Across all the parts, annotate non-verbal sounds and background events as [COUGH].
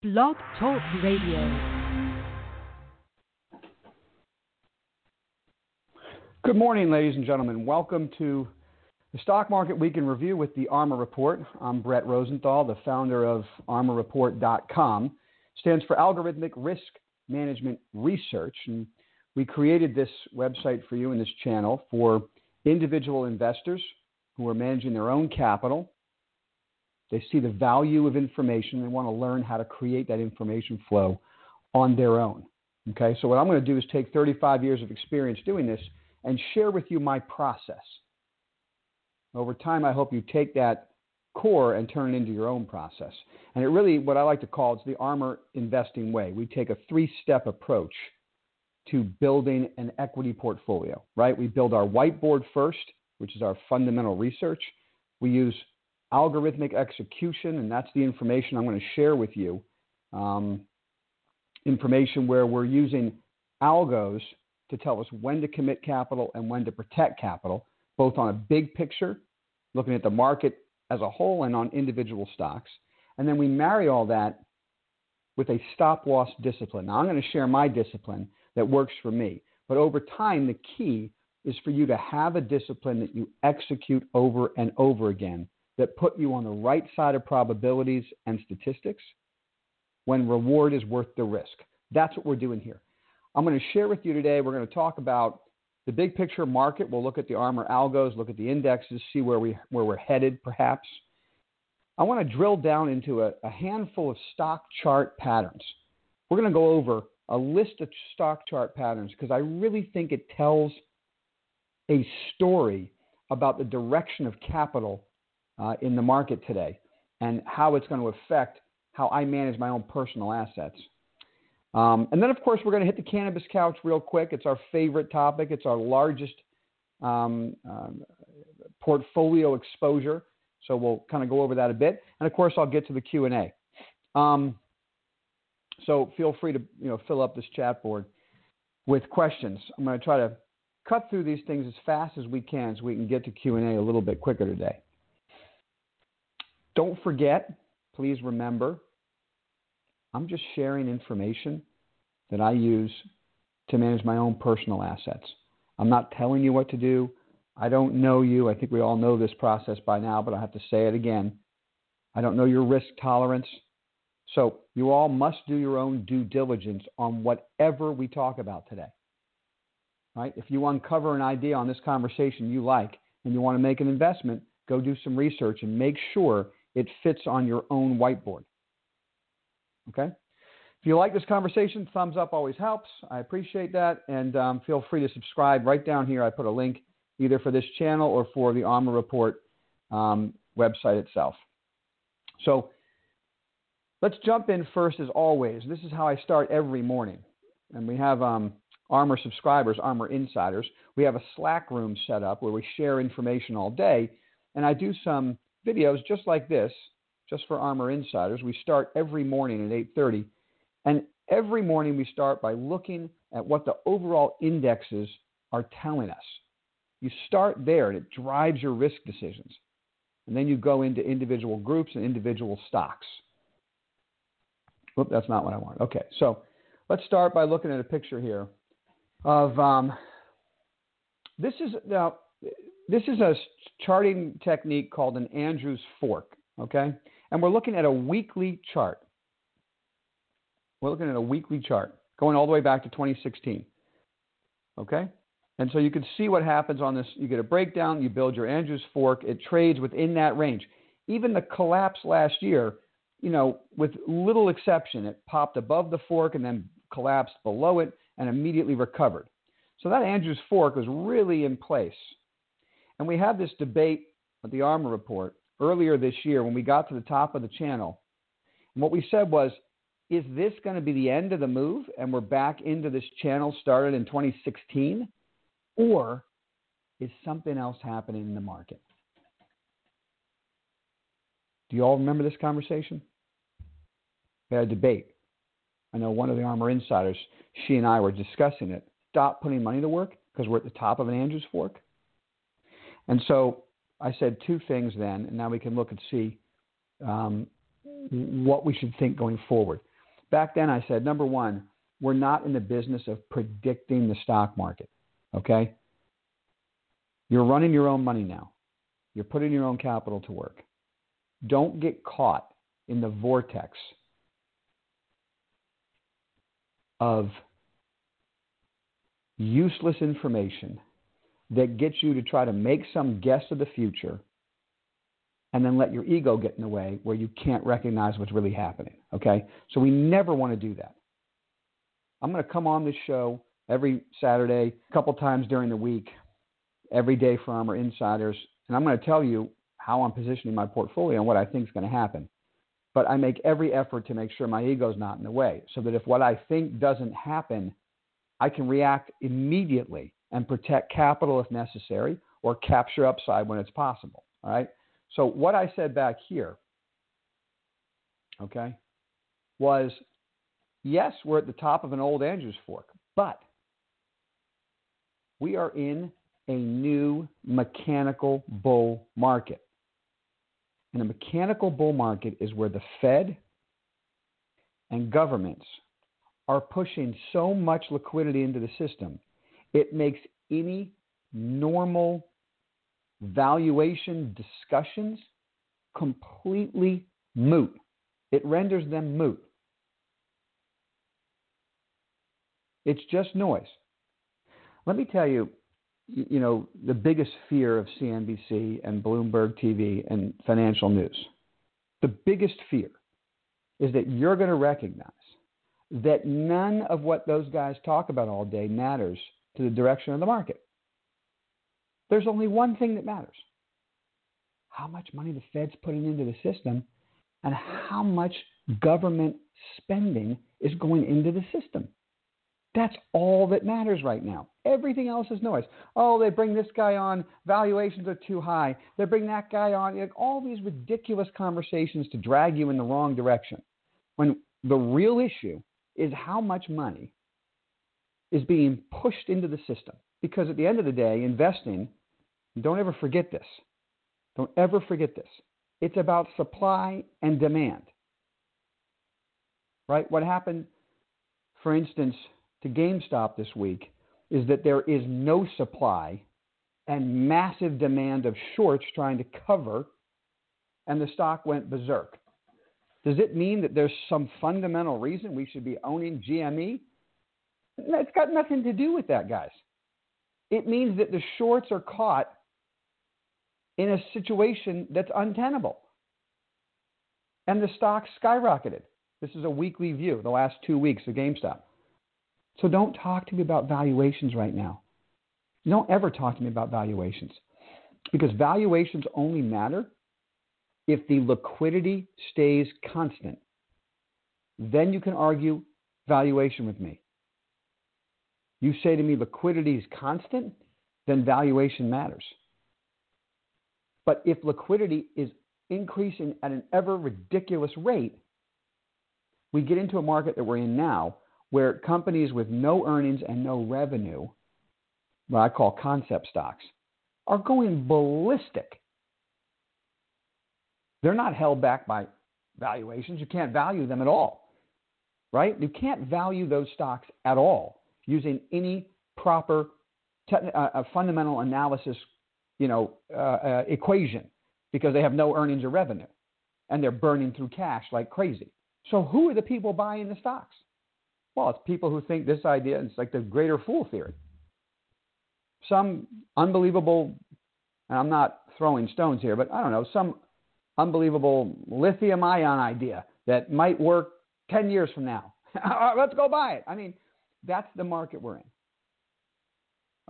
Blog Talk Radio. Good morning, ladies and gentlemen. Welcome to the Stock Market Week in Review with the ARMR Report. I'm Brett Rosenthal, the founder of ARMRreport.com. Stands for Algorithmic Risk Management Research. And we created this website for you and this channel for individual investors who are managing their own capital they see the value of information. They want to learn how to create that information flow on their own. Okay, so what I'm going to do is take 35 years of experience doing this and share with you my process. Over time, I hope you take that core and turn it into your own process. And it really, what I like to call, it's the ARMR investing way. We take a three-step approach to building an equity portfolio, right? We build our whiteboard first, which is our fundamental research. We use algorithmic execution, and that's the information I'm going to share with you. Um, information where we're using algos to tell us when to commit capital and when to protect capital, both on a big picture, looking at the market as a whole, and on individual stocks. And then we marry all that with a stop loss discipline. Now, I'm going to share my discipline that works for me. But over time, the key is for you to have a discipline that you execute over and over again that put you on the right side of probabilities and statistics when reward is worth the risk. That's what we're doing here. I'm going to share with you today, we're going to talk about the big picture market. We'll look at the ARMR algos, look at the indexes, see where, we, where we're headed perhaps. I want to drill down into a, a handful of stock chart patterns. We're going to go over a list of stock chart patterns because I really think it tells a story about the direction of capital uh, in the market today and how it's going to affect how I manage my own personal assets. Um, and then, of course, we're going to hit the cannabis couch real quick. It's our favorite topic. It's our largest um, um, portfolio exposure. So we'll kind of go over that a bit. And of course, I'll get to the Q and A. Um, so feel free to you know fill up this chat board with questions. I'm going to try to cut through these things as fast as we can so we can get to Q and A a little bit quicker today. Don't forget, please remember, I'm just sharing information that I use to manage my own personal assets. I'm not telling you what to do. I don't know you. I think we all know this process by now, but I have to say it again. I don't know your risk tolerance. So you all must do your own due diligence on whatever we talk about today. Right? If you uncover an idea on this conversation you like and you want to make an investment, go do some research and make sure it fits on your own whiteboard. Okay? If you like this conversation, thumbs up always helps. I appreciate that. And um, feel free to subscribe. Right down here, I put a link either for this channel or for the ARMR Report um, website itself. So let's jump in first, as always. This is how I start every morning. And we have um, ARMR subscribers, ARMR insiders. We have a Slack room set up where we share information all day. And I do some videos just like this, just for ARMR Insiders. We start every morning at 8:30, and every morning we start by looking at what the overall indexes are telling us. You start there, and it drives your risk decisions, and then you go into individual groups and individual stocks. Whoop, that's not what I want. Okay, so let's start by looking at a picture here of um, this is now this is a charting technique called an Andrews fork, okay? And we're looking at a weekly chart. We're looking at a weekly chart going all the way back to 2016, okay? And so you can see what happens on this. You get a breakdown, you build your Andrews fork, it trades within that range. Even the collapse last year, you know, with little exception, it popped above the fork and then collapsed below it and immediately recovered. So that Andrews fork was really in place and we had this debate at the ARMR Report earlier this year when we got to the top of the channel. And what we said was, is this going to be the end of the move and we're back into this channel started in 2016? Or is something else happening in the market? Do you all remember this conversation? We had a debate. I know one of the ARMR insiders, she and I were discussing it. Stop putting money to work because we're at the top of an Andrews fork. And so I said two things then, and now we can look and see um, what we should think going forward. back then I said, number one, we're not in the business of predicting the stock market. Okay? You're running your own money now. You're putting your own capital to work. Don't get caught in the vortex of useless information that gets you to try to make some guess of the future and then let your ego get in the way where you can't recognize what's really happening. Okay? So we never want to do that. I'm going to come on this show every Saturday, a couple times during the week, every day for ARMR Insiders, and I'm going to tell you how I'm positioning my portfolio and what I think is going to happen. But I make every effort to make sure my ego's not in the way so that if what I think doesn't happen, I can react immediately and protect capital if necessary or capture upside when it's possible. All right? So, what I said back here, okay, was yes, we're at the top of an old Andrews fork, but we are in a new mechanical bull market. And a mechanical bull market is where the Fed and governments are pushing so much liquidity into the system, it makes any normal valuation discussions completely moot. It renders them moot. It's just noise. Let me tell you, you know, the biggest fear of CNBC and Bloomberg TV and financial news. The biggest fear is that you're going to recognize that none of what those guys talk about all day matters to the direction of the market. There's only one thing that matters how much money the Fed's putting into the system and how much government spending is going into the system. That's all that matters right now. Everything else is noise. Oh, they bring this guy on, valuations are too high. They bring that guy on. Like all these ridiculous conversations to drag you in the wrong direction. When the real issue is how much money is being pushed into the system. Because at the end of the day, investing don't ever forget this. Don't ever forget this. It's about supply and demand. Right? What happened, for instance, to GameStop this week is that there is no supply and massive demand of shorts trying to cover, and the stock went berserk. Does it mean that there's some fundamental reason we should be owning GME? It's got nothing to do with that, guys. It means that the shorts are caught in a situation that's untenable. And the stock skyrocketed. This is a weekly view, the last two weeks of GameStop. So don't talk to me about valuations right now. Don't ever talk to me about valuations because valuations only matter if the liquidity stays constant. Then you can argue valuation with me. You say to me liquidity is constant, then valuation matters. But if liquidity is increasing at an ever ridiculous rate, we get into a market that we're in now where companies with no earnings and no revenue, what I call concept stocks, are going ballistic. They're not held back by valuations. You can't value them at all, right? You can't value those stocks at all using any proper techn- uh, fundamental analysis you know, uh, uh, equation because they have no earnings or revenue and they're burning through cash like crazy. So who are the people buying the stocks? Well, it's people who think this idea is like the greater fool theory. Some unbelievable, and I'm not throwing stones here, but I don't know, some unbelievable lithium ion idea that might work 10 years from now. [LAUGHS] Let's go buy it. I mean, that's the market we're in.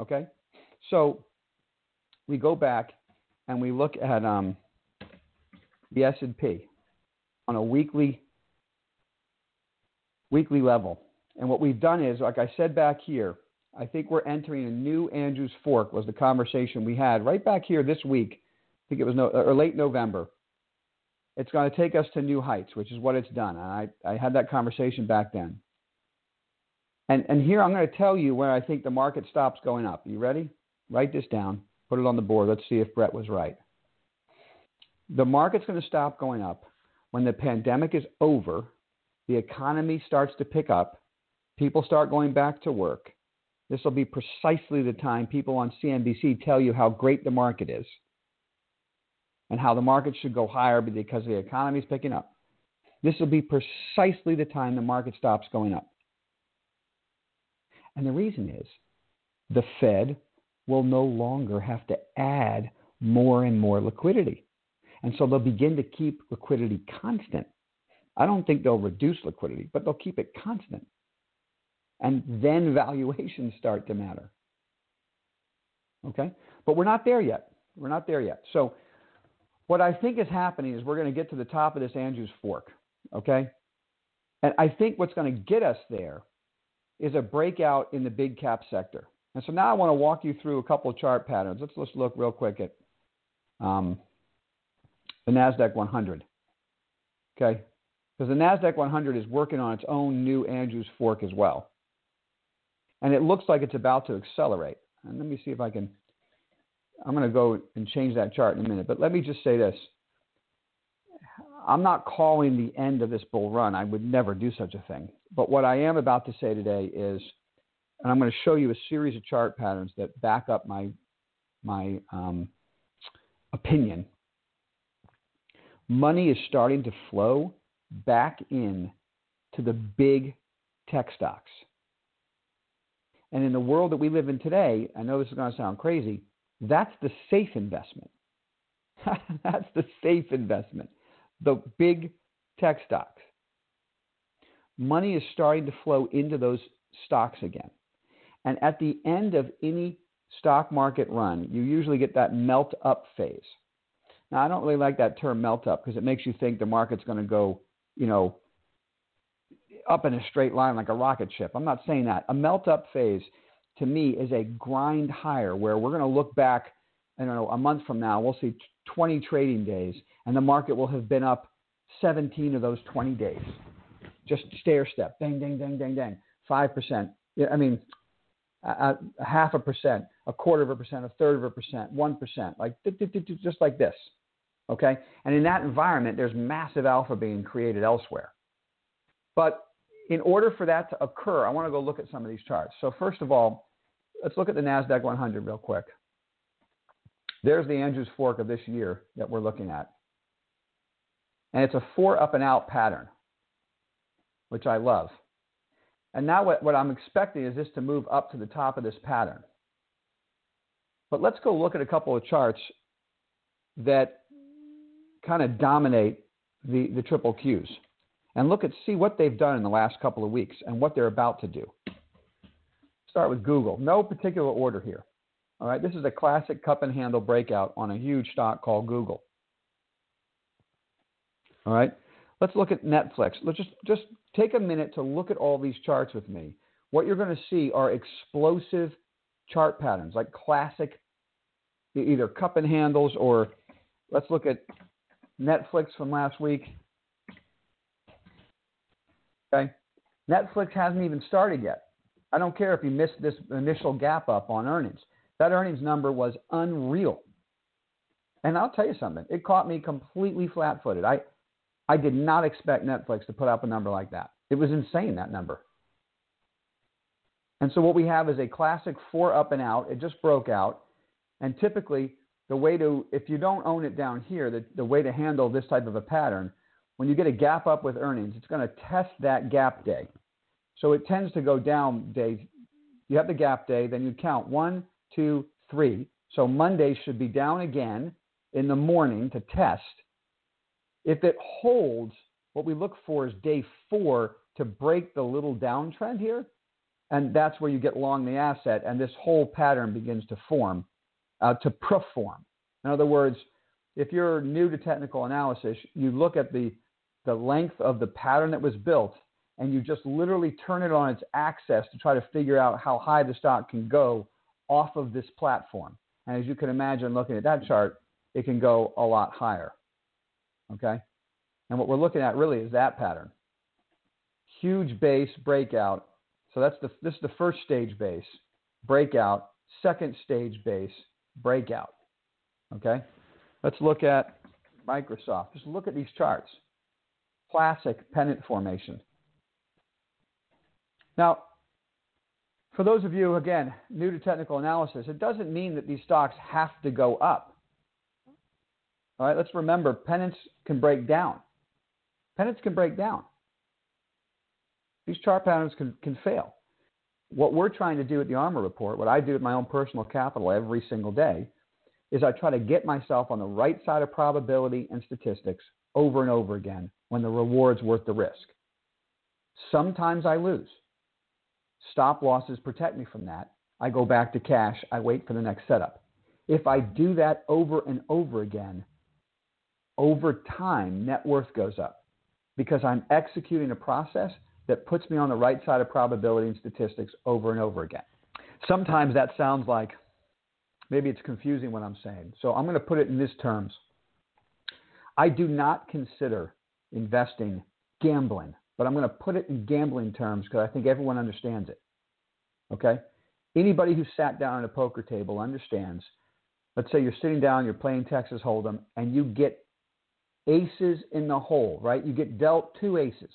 Okay? So we go back and we look at um, the S&P on a weekly weekly level. And what we've done is, like I said back here, I think we're entering a new Andrews Fork was the conversation we had right back here this week. I think it was no, or late November. It's going to take us to new heights, which is what it's done. And I, I had that conversation back then. And, and here I'm going to tell you where I think the market stops going up. You ready? Write this down. Put it on the board. Let's see if Brett was right. The market's going to stop going up when the pandemic is over the economy starts to pick up, people start going back to work, this will be precisely the time people on CNBC tell you how great the market is and how the market should go higher because the economy is picking up. This will be precisely the time the market stops going up. And the reason is the Fed will no longer have to add more and more liquidity. And so they'll begin to keep liquidity constant. I don't think they'll reduce liquidity, but they'll keep it constant. And then [LAUGHS] valuations start to matter. Okay? But we're not there yet. We're not there yet. So, what I think is happening is we're going to get to the top of this Andrews fork. Okay? And I think what's going to get us there is a breakout in the big cap sector. And so now I want to walk you through a couple of chart patterns. Let's let's look real quick at um, the Nasdaq 100. Okay, because the Nasdaq 100 is working on its own new Andrews fork as well, and it looks like it's about to accelerate. And let me see if I can. I'm going to go and change that chart in a minute, but let me just say this. I'm not calling the end of this bull run. I would never do such a thing. But what I am about to say today is, and I'm going to show you a series of chart patterns that back up my my um, opinion. Money is starting to flow back in to the big tech stocks. And in the world that we live in today, I know this is going to sound crazy, that's the safe investment. [LAUGHS] that's the safe investment. The big tech stocks. Money is starting to flow into those stocks again. And at the end of any stock market run, you usually get that melt up phase. Now, I don't really like that term melt up because it makes you think the market's going to go, you know, up in a straight line like a rocket ship. I'm not saying that. A melt up phase to me is a grind higher where we're going to look back, I don't know, a month from now, we'll see 20 trading days and the market will have been up 17 of those 20 days. Just stair step, ding, ding, ding, ding, ding, 5%. I mean, a, a half a percent, a quarter of a percent, a third of a percent, 1%, like just like this. Okay? And in that environment, there's massive alpha being created elsewhere. But in order for that to occur, I want to go look at some of these charts. So, first of all, let's look at the NASDAQ 100 real quick. There's the Andrews fork of this year that we're looking at. And it's a four up and out pattern, which I love. And now what, what I'm expecting is this to move up to the top of this pattern. But let's go look at a couple of charts that kind of dominate the, the triple Qs and look at see what they've done in the last couple of weeks and what they're about to do. Start with Google. No particular order here. All right, this is a classic cup and handle breakout on a huge stock called Google. All right, let's look at Netflix. Let's just just take a minute to look at all these charts with me. What you're going to see are explosive chart patterns, like classic either cup and handles or let's look at Netflix from last week. Okay. Netflix hasn't even started yet. I don't care if you missed this initial gap up on earnings. That earnings number was unreal. And I'll tell you something, it caught me completely flat footed. I, I did not expect Netflix to put up a number like that. It was insane, that number. And so what we have is a classic four up and out. It just broke out. And typically, the way to, if you don't own it down here, the, the way to handle this type of a pattern, when you get a gap up with earnings, it's going to test that gap day. So it tends to go down day. You have the gap day, then you count one, two, three. So Monday should be down again in the morning to test. If it holds, what we look for is day four to break the little downtrend here. And that's where you get long the asset, and this whole pattern begins to form, uh, to perform. In other words, if you're new to technical analysis, you look at the, the length of the pattern that was built and you just literally turn it on its axis to try to figure out how high the stock can go off of this platform. And as you can imagine, looking at that chart, it can go a lot higher. Okay? And what we're looking at really is that pattern. Huge base breakout. So that's the this is the first stage base breakout, second stage base breakout. Okay? Let's look at Microsoft. Just look at these charts. Classic pennant formation. Now, for those of you, again, new to technical analysis, it doesn't mean that these stocks have to go up. All right, let's remember pennants can break down. Pennants can break down. These chart patterns can, can fail. What we're trying to do at the ARMR Report, what I do with my own personal capital every single day, is I try to get myself on the right side of probability and statistics over and over again when the reward's worth the risk. Sometimes I lose. Stop losses protect me from that. I go back to cash. I wait for the next setup. If I do that over and over again, over time, net worth goes up because I'm executing a process that puts me on the right side of probability and statistics over and over again. Sometimes that sounds like maybe it's confusing what I'm saying. So I'm going to put it in these terms. I do not consider investing gambling, but I'm going to put it in gambling terms because I think everyone understands it. Okay? Anybody who sat down at a poker table understands. Let's say you're sitting down, you're playing Texas Hold'em, and you get aces in the hole, right? You get dealt two aces.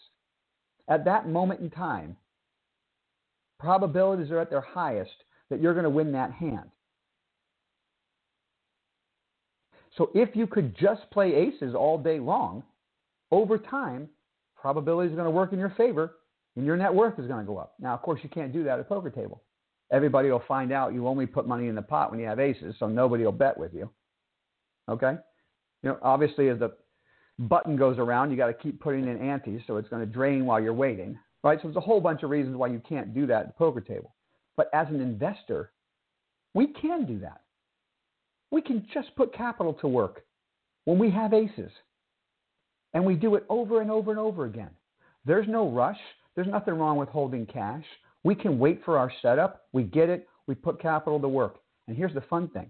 At that moment in time, probabilities are at their highest that you're going to win that hand. So if you could just play aces all day long, over time, probabilities are going to work in your favor and your net worth is going to go up. Now, of course, you can't do that at a poker table. Everybody will find out you only put money in the pot when you have aces, so nobody will bet with you. Okay? You know, obviously, as the button goes around, you got to keep putting in antes, so it's going to drain while you're waiting. Right? So there's a whole bunch of reasons why you can't do that at the poker table. But as an investor, we can do that. We can just put capital to work when we have aces. And we do it over and over and over again. There's no rush. There's nothing wrong with holding cash. We can wait for our setup. We get it. We put capital to work. And here's the fun thing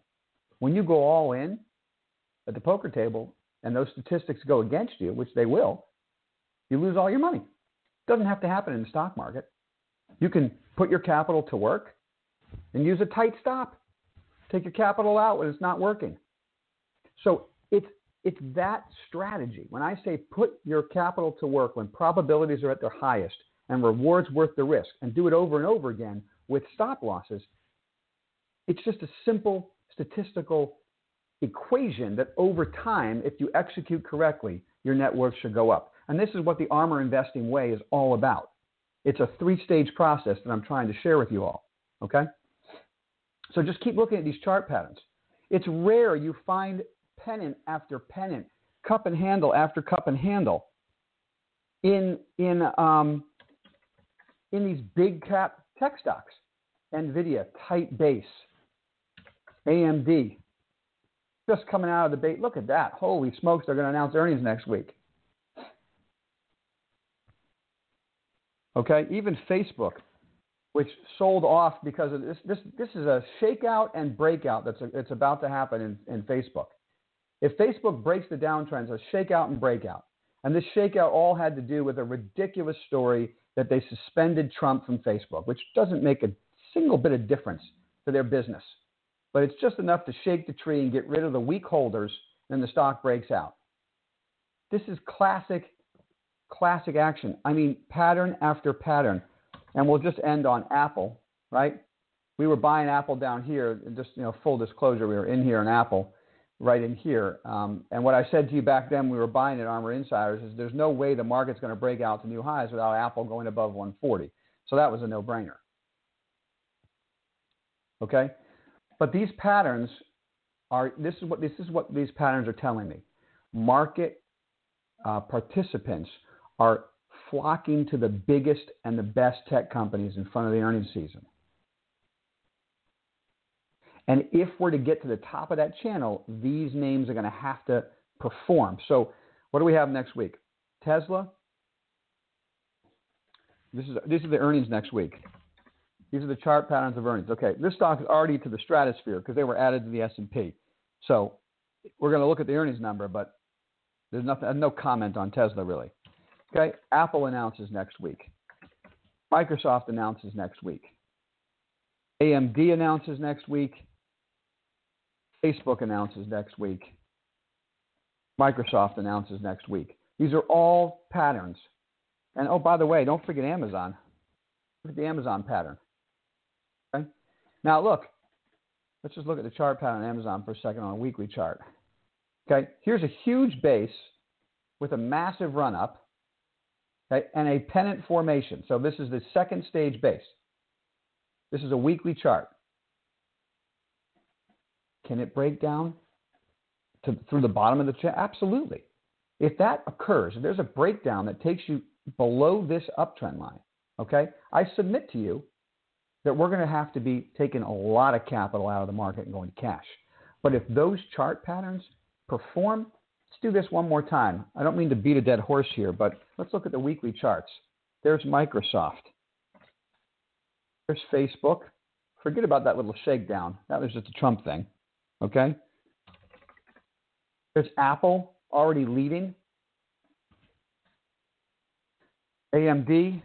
when you go all in at the poker table and those statistics go against you, which they will, you lose all your money. Doesn't have to happen in the stock market. You can put your capital to work and use a tight stop. Take your capital out when it's not working. So it's it's that strategy. When I say put your capital to work when probabilities are at their highest and rewards worth the risk and do it over and over again with stop losses, it's just a simple statistical equation that over time, if you execute correctly, your net worth should go up. And this is what the ARMR investing way is all about. It's a three stage process that I'm trying to share with you all. Okay? So just keep looking at these chart patterns. It's rare you find pennant after pennant, cup and handle after cup and handle in in um, in these big cap tech stocks. Nvidia, tight base, AMD, just coming out of the bait. Look at that! Holy smokes! They're going to announce earnings next week. Okay, even Facebook, which sold off because of this. This, this is a shakeout and breakout that's a, it's about to happen in, in Facebook. If Facebook breaks the downtrends, a shakeout and breakout. And this shakeout all had to do with a ridiculous story that they suspended Trump from Facebook, which doesn't make a single bit of difference to their business. But it's just enough to shake the tree and get rid of the weak holders, and the stock breaks out. This is classic, classic action. I mean, pattern after pattern. And we'll just end on Apple, right? We were buying Apple down here. Just you know, full disclosure, we were in here in Apple, right in here. Um, and what I said to you back then, we were buying at ARMR Insiders, is there's no way the market's going to break out to new highs without Apple going above 140. So that was a no-brainer. Okay, but these patterns are. This is what this is what these patterns are telling me. Market uh, participants are flocking to the biggest and the best tech companies in front of the earnings season. And if we're to get to the top of that channel, these names are going to have to perform. So, what do we have next week? Tesla. This is this is the earnings next week. These are the chart patterns of earnings. Okay, this stock is already to the stratosphere because they were added to the S&P. So, we're going to look at the earnings number, but there's nothing, no comment on Tesla really. Okay, Apple announces next week. Microsoft announces next week. AMD announces next week. Facebook announces next week. Microsoft announces next week. These are all patterns. And oh, by the way, don't forget Amazon. Look at the Amazon pattern. Now look, let's just look at the chart pattern on Amazon for a second on a weekly chart. Okay. Here's a huge base with a massive run up. Okay, and a pennant formation. So this is the second stage base. This is a weekly chart. Can it break down to, through the bottom of the chart? Absolutely. If that occurs, if there's a breakdown that takes you below this uptrend line, okay, I submit to you that we're going to have to be taking a lot of capital out of the market and going to cash. But if those chart patterns perform, let's do this one more time. I don't mean to beat a dead horse here, but let's look at the weekly charts. There's Microsoft. There's Facebook. Forget about that little shakedown. That was just a Trump thing. Okay? There's Apple already leading. AMD,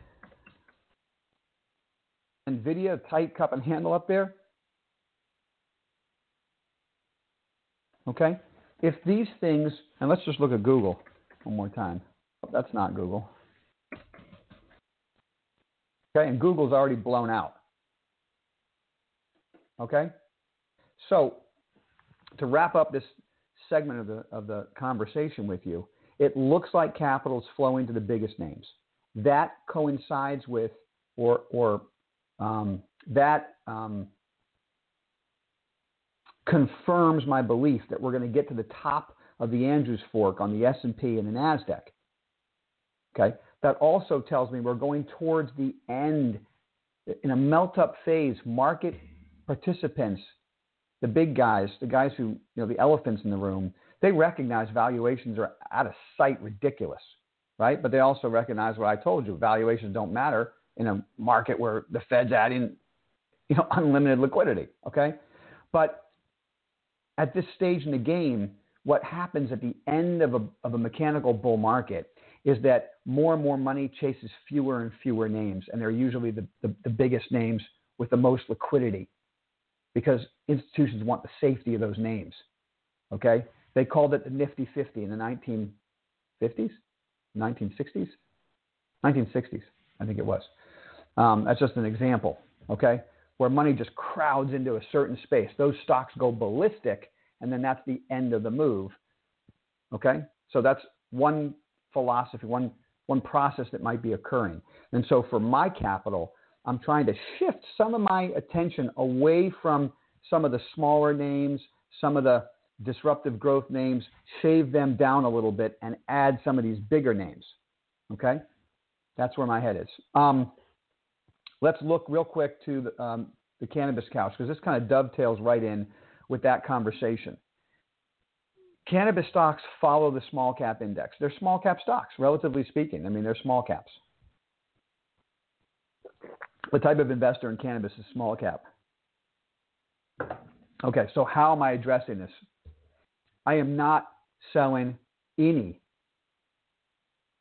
NVIDIA, tight cup and handle up there. Okay? If these things, and let's just look at Google one more time. Oh, that's not Google. Okay, and Google's already blown out. Okay? So, to wrap up this segment of the, of the conversation with you, it looks like capital is flowing to the biggest names. That coincides with, or, or um, that um, confirms my belief that we're going to get to the top of the Andrews fork on the S&P and the Nasdaq. Okay, that also tells me we're going towards the end in a melt-up phase. Market participants the big guys, the guys who, you know, the elephants in the room, they recognize valuations are out of sight ridiculous, right? But they also recognize what I told you valuations don't matter in a market where the Fed's adding, you know, [LAUGHS] unlimited liquidity, okay? But at this stage in the game, what happens at the end of a, of a mechanical bull market is that more and more money chases fewer and fewer names, and they're usually the, the, the biggest names with the most liquidity because institutions want the safety of those names. Okay? They called it the Nifty 50 in the 1950s, 1960s, 1960s, I think it was. Um, that's just an example. Okay? Where money just crowds into a certain space. Those stocks go ballistic, and then that's the end of the move. Okay? So that's one philosophy, one one process that might be occurring. And so for my capital, I'm trying to shift some of my attention away from some of the smaller names, some of the disruptive growth names, shave them down a little bit, and add some of these bigger names. Okay? That's where my head is. Um, let's look real quick to the, um, the cannabis couch because this kind of dovetails right in with that conversation. Cannabis stocks follow the small cap index. They're small cap stocks, relatively speaking. I mean, they're small caps. The type of investor in cannabis is small cap? Okay, so how am I addressing this? I am not selling any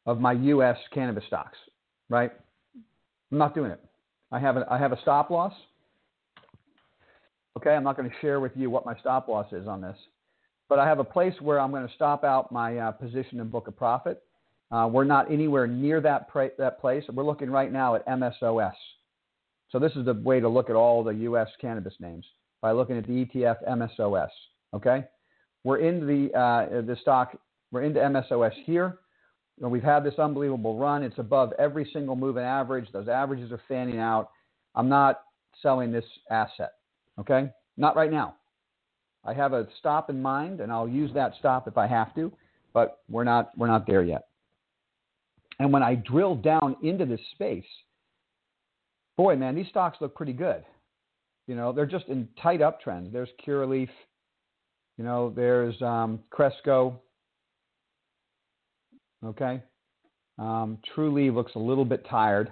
of my U.S. cannabis stocks, right? I'm not doing it. I have a, I have a stop loss. Okay, I'm not going to share with you what my stop loss is on this, but I have a place where I'm going to stop out my uh, position and book a profit. Uh, we're not anywhere near that, pra- that place. We're looking right now at MSOS. So this is the way to look at all the U.S. cannabis names by looking at the ETF MSOS. Okay, we're into the uh, the stock. We're into MSOS here. We've had this unbelievable run. It's above every single moving average. Those averages are fanning out. I'm not selling this asset. Okay, not right now. I have a stop in mind, and I'll use that stop if I have to, but we're not we're not there yet. And when I drill down into this space, boy, man, these stocks look pretty good. You know, they're just in tight uptrends. There's Curaleaf. You know, there's um, Cresco. Okay. Um, Trulieve looks a little bit tired.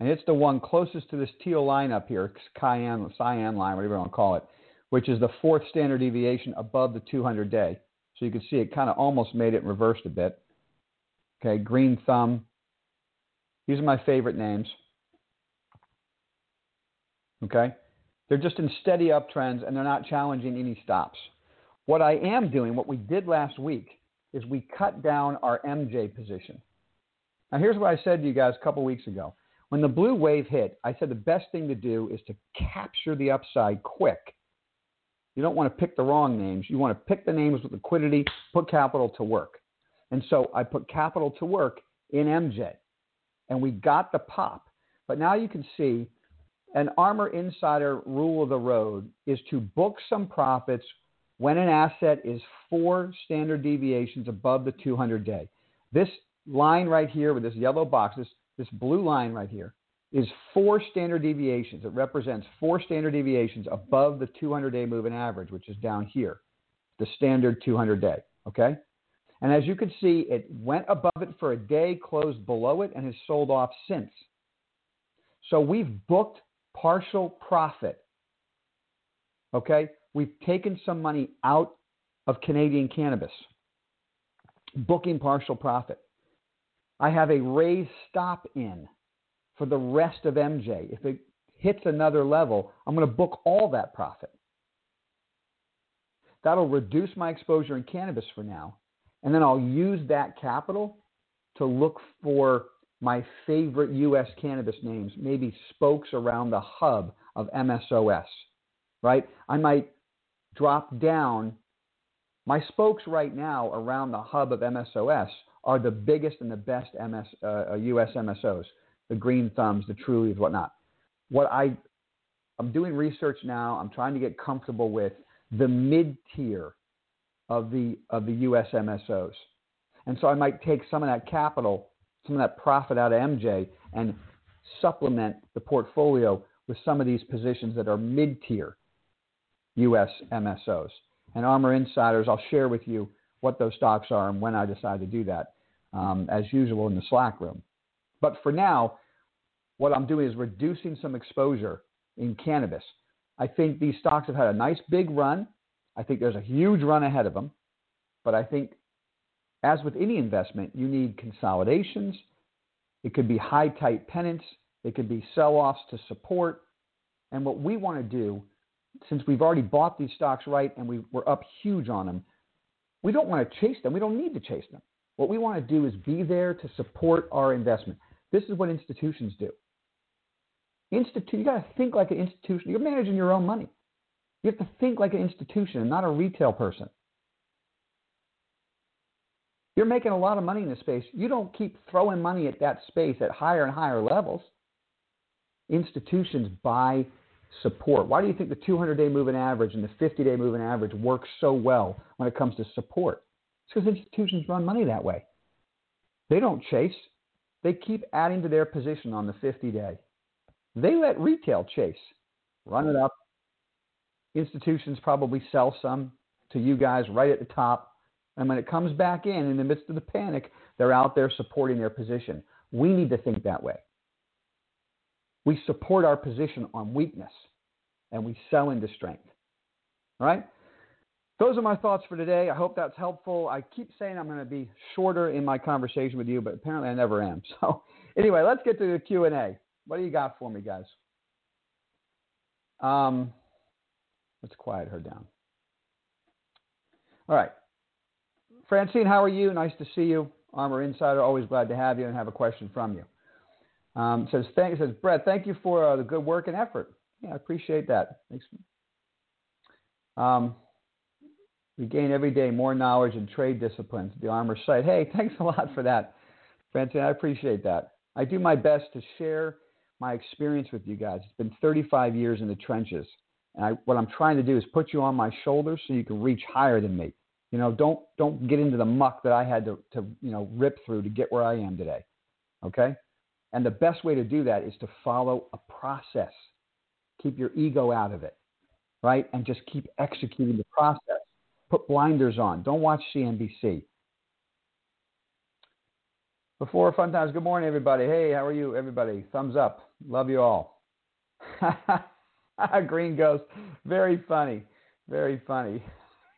And it's the one closest to this teal line up here, cyan, cyan line, whatever you want to call it, which is the fourth standard deviation above the 200 day. So you can see it kind of almost made it reversed a bit. Okay, Green Thumb. These are my favorite names. Okay? They're just in steady uptrends and they're not challenging any stops. What I am doing, what we did last week, is we cut down our MJ position. Now, here's what I said to you guys a couple weeks ago. When the blue wave hit, I said the best thing to do is to capture the upside quick. You don't want to pick the wrong names. You want to pick the names with liquidity, put capital to work. And so I put capital to work in MJ, and we got the pop. But now you can see an ARMR Insider rule of the road is to book some profits when an asset is four standard deviations above the 200 day. This line right here with this yellow box, this, this blue line right here, is four standard deviations. It represents four standard deviations above the 200 day moving average, which is down here, the standard 200 day. Okay? And as you can see, it went above it for a day, closed below it, and has sold off since. So we've booked partial profit. Okay? We've taken some money out of Canadian cannabis, booking partial profit. I have a raise stop in for the rest of MJ. If it hits another level, I'm going to book all that profit. That'll reduce my exposure in cannabis for now. And then I'll use that capital to look for my favorite U.S. cannabis names, maybe spokes around the hub of MSOS, right? I might drop down. My spokes right now around the hub of MSOS are the biggest and the best MS, uh, US uh, MSOs, the Green Thumbs, the Trulies, whatnot. What I, I'm doing research now. I'm trying to get comfortable with the mid tier of the of the US MSOs, and so I might take some of that capital, some of that profit out of MJ, and supplement the portfolio with some of these positions that are mid tier US MSOs. And ARMR Insiders, I'll share with you what those stocks are and when I decide to do that, um, as usual in the Slack room. But for now, what I'm doing is reducing some exposure in cannabis. I think these stocks have had a nice big run. I think there's a huge run ahead of them. But I think, as with any investment, you need consolidations. It could be high tight pennants, it could be sell offs to support. And what we want to do since we've already bought these stocks right and we, we're up huge on them, we don't want to chase them. We don't need to chase them. What we want to do is be there to support our investment. This is what institutions do. Institute, you got to think like an institution. You're managing your own money. You have to think like an institution and not a retail person. You're making a lot of money in this space. You don't keep throwing money at that space at higher and higher levels. Institutions buy support. Why do you think the 200 day moving average and the 50 day moving average work so well when it comes to support? It's because institutions run money that way. They don't chase, they keep adding to their position on the 50 day. They let retail chase, run it up. Institutions probably sell some to you guys right at the top. And when it comes back in, in the midst of the panic, they're out there supporting their position. We need to think that way. We support our position on weakness and we sell into strength. All right? Those are my thoughts for today. I hope that's helpful. I keep saying I'm going to be shorter in my conversation with you, but apparently I never am. [LAUGHS] So, anyway, let's get to the Q&A. What do you got for me, guys? Um, let's quiet her down. All right. Francine, how are you? Nice to see you. ARMR Insider, always glad to have you and have a question from you. Um, says, thank, says Brett, thank you for uh, the good work and effort. Yeah, I appreciate that. Thanks. Um, we gain every day more knowledge and trade disciplines. The ARMR site. Hey, [LAUGHS] thanks a lot for that, Francine. I appreciate that. I do my best to share my experience with you guys. It's been 35 years in the trenches, and I, what I'm trying to do is put you on my shoulders so you can reach higher than me. You know, don't don't get into the muck that I had to, to you know rip through to get where I am today. Okay. And the best way to do that is to follow a process. Keep your ego out of it, right? And just keep executing the process. Put blinders on. Don't watch CNBC. Before fun times, good morning, everybody. Hey, how are you, everybody? Thumbs up. Love you all. [LAUGHS] Green Ghost, very funny. Very funny. [LAUGHS]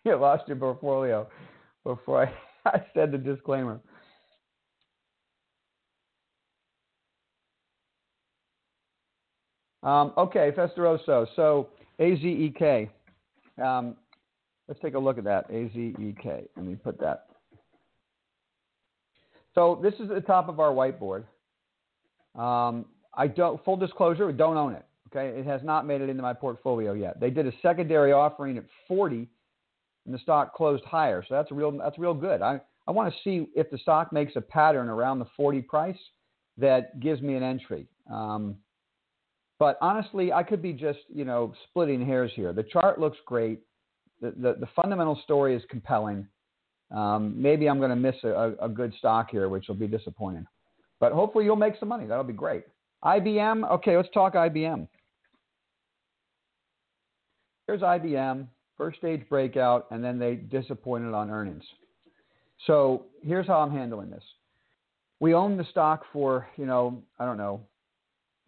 You lost your portfolio before I, I [LAUGHS] said the disclaimer. Um, okay, Festeroso. So AZEK. Um, let's take a look at that. AZEK. Let me put that. So this is at the top of our whiteboard. Um, I don't. Full disclosure, don't own it. Okay, it has not made it into my portfolio yet. They did a secondary offering at 40, and the stock closed higher. So that's real. That's real good. I I want to see if the stock makes a pattern around the 40 price that gives me an entry. Um, but honestly, I could be just you know splitting hairs here. The chart looks great. The the, the fundamental story is compelling. Um, maybe I'm going to miss a, a, good stock here, which will be disappointing. But hopefully you'll make some money. That'll be great. IBM. Okay, let's talk IBM. Here's IBM, first stage breakout, and then they disappointed on earnings. So here's how I'm handling this. We owned the stock for, you know, I don't know,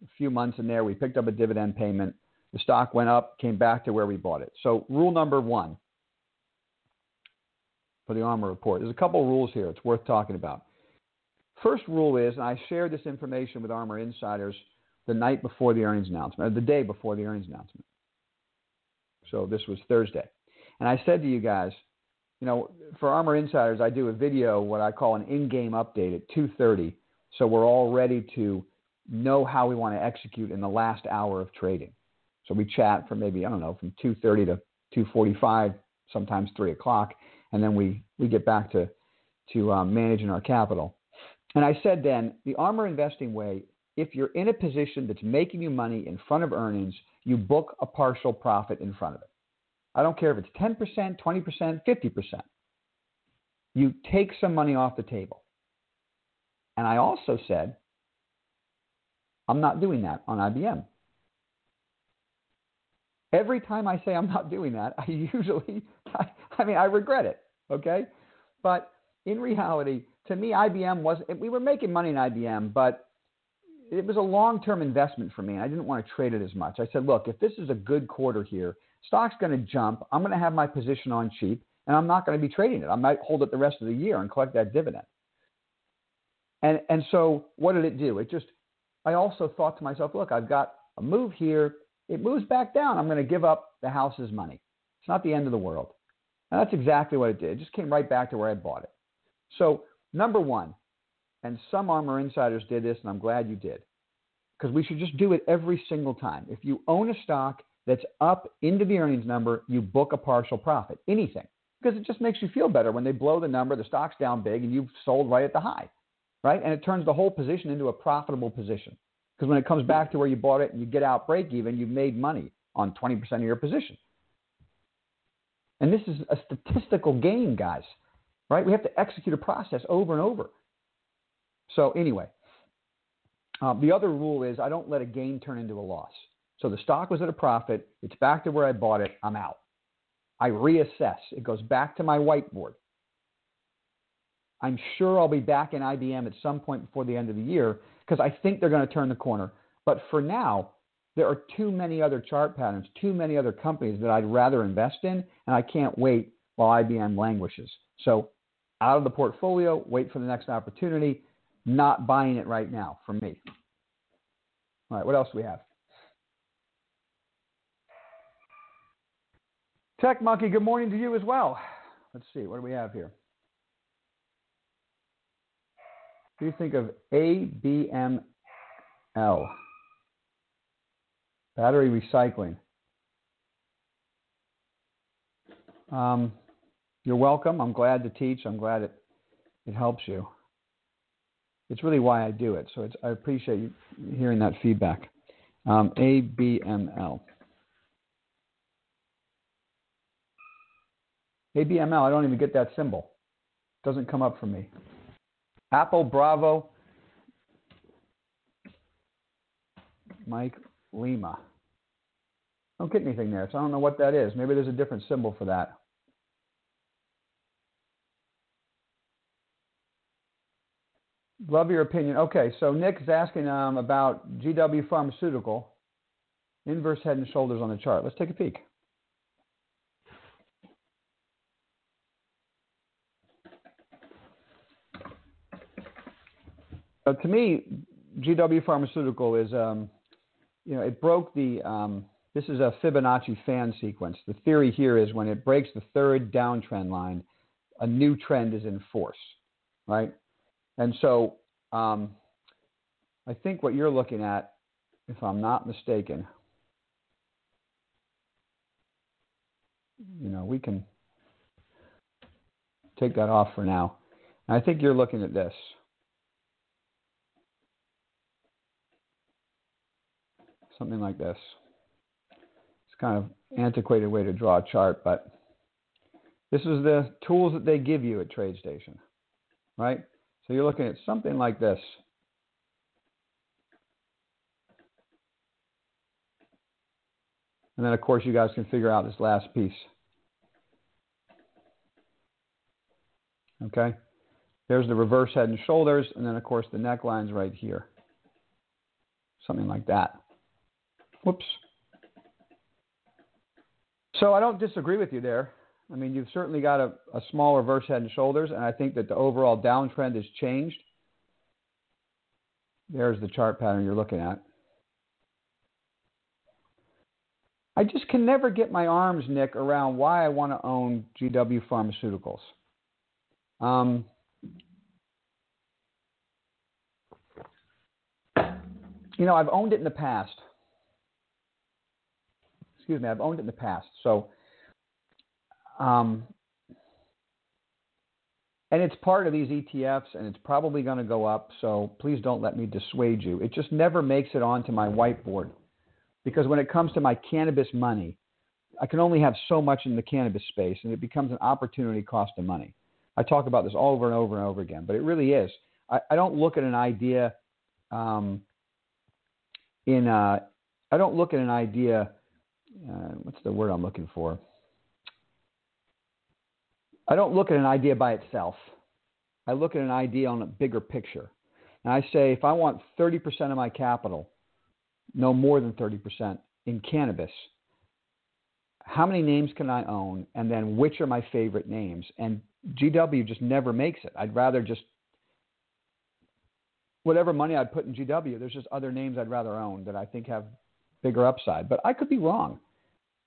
a few months in there. We picked up a dividend payment. The stock went up, came back to where we bought it. So rule number one for the ARMR report. There's a couple rules here it's worth talking about. First rule is, and I shared this information with ARMR insiders the night before the earnings announcement, or the day before the earnings announcement. So this was Thursday. And I said to you guys, you know, for ARMR insiders, I do a video, what I call an in-game update at 2:30, so we're all ready to know how we want to execute in the last hour of trading. So we chat for maybe I don't know from 2:30 to 2:45, sometimes 3 o'clock, and then we we get back to to um, managing our capital. And I said then, the ARMR investing way, if you're in a position that's making you money in front of earnings, you book a partial profit in front of it. I don't care if it's 10%, 20%, 50%. You take some money off the table. And I also said, I'm not doing that on IBM. Every time I say I'm not doing that, I [LAUGHS] usually, I, I mean, I regret it. Okay. But in reality, to me, IBM was, we were making money in IBM, but it was a long term investment for me. And I didn't want to trade it as much. I said, look, if this is a good quarter here, stock's going to jump. I'm going to have my position on cheap, and I'm not going to be trading it. I might hold it the rest of the year and collect that dividend. And, and so what did it do? It just, I also thought to myself, look, I've got a move here it moves back down. I'm going to give up the house's money. It's not the end of the world. And that's exactly what it did. It just came right back to where I bought it. So, number one, and some ARMR insiders did this, and I'm glad you did, because we should just do it every single time. If you own a stock that's up into the earnings number, you book a partial profit, anything, because it just makes you feel better when they blow the number, the stock's down big, and you've sold right at the high, right? And it turns the whole position into a profitable position. Because when it comes back to where you bought it and you get out break even, you've made money on 20% of your position. And this is a statistical game, guys, right? We have to execute a process over and over. So, anyway, um, the other rule is I don't let a gain turn into a loss. So the stock was at a profit, it's back to where I bought it, I'm out. I reassess, it goes back to my whiteboard. I'm sure I'll be back in IBM at some point before the end of the year because I think they're going to turn the corner. But for now, there are too many other chart patterns, too many other companies that I'd rather invest in, and I can't wait while IBM languishes. So, out of the portfolio, wait for the next opportunity, not buying it right now for me. All right, what else do we have? Tech Monkey, good morning to you as well. Let's see, what do we have here? Do you think of ABML? Battery recycling. Um, you're welcome. I'm glad to teach. I'm glad it, it helps you. It's really why I do it. So I appreciate you hearing that feedback. Um, ABML. ABML, I don't even get that symbol. It doesn't come up for me. Apple Bravo Mike Lima. Don't get anything there, so I don't know what that is. Maybe there's a different symbol for that. Love your opinion. Okay, so Nick is asking um, about GW Pharmaceutical, inverse head and shoulders on the chart. Let's take a peek. To me, GW Pharmaceutical is, um, you know, it broke the. Um, this is a Fibonacci fan sequence. The theory here is when it breaks the third downtrend line, a new trend is in force, right? And so um, I think what you're looking at if I'm not mistaken. You know, we can take that off for now. And I think you're looking at this. Something like this. It's kind of antiquated way to draw a chart, but this is the tools that they give you at TradeStation, right? So you're looking at something like this. And then, of course, you guys can figure out this last piece. Okay? There's the reverse head and shoulders, and then, of course, the neckline's right here. Something like that. Whoops. So I don't disagree with you there. I mean, you've certainly got a, a small reverse head and shoulders, and I think that the overall downtrend has changed. There's the chart pattern you're looking at. I just can never get my arms, Nick, around why I want to own GW Pharmaceuticals. Um, you know, I've owned it in the past. Excuse me, I've owned it in the past. So, um, and it's part of these ETFs, and it's probably going to go up. So please don't let me dissuade you. It just never makes it onto my whiteboard because when it comes to my cannabis money, I can only have so much in the cannabis space, and it becomes an opportunity cost of money. I talk about this over and over and over again, but it really is. I, I don't look at an idea um, in. Uh, I don't look at an idea. Uh, what's the word I'm looking for? I don't look at an idea by itself. I look at an idea on a bigger picture. And I say, if I want 30% of my capital no more than 30% in cannabis. How many names can I own? And then which are my favorite names? And GW just never makes it. I'd rather just, whatever money I'd put in GW, there's just other names I'd rather own that I think have bigger upside. But I could be wrong.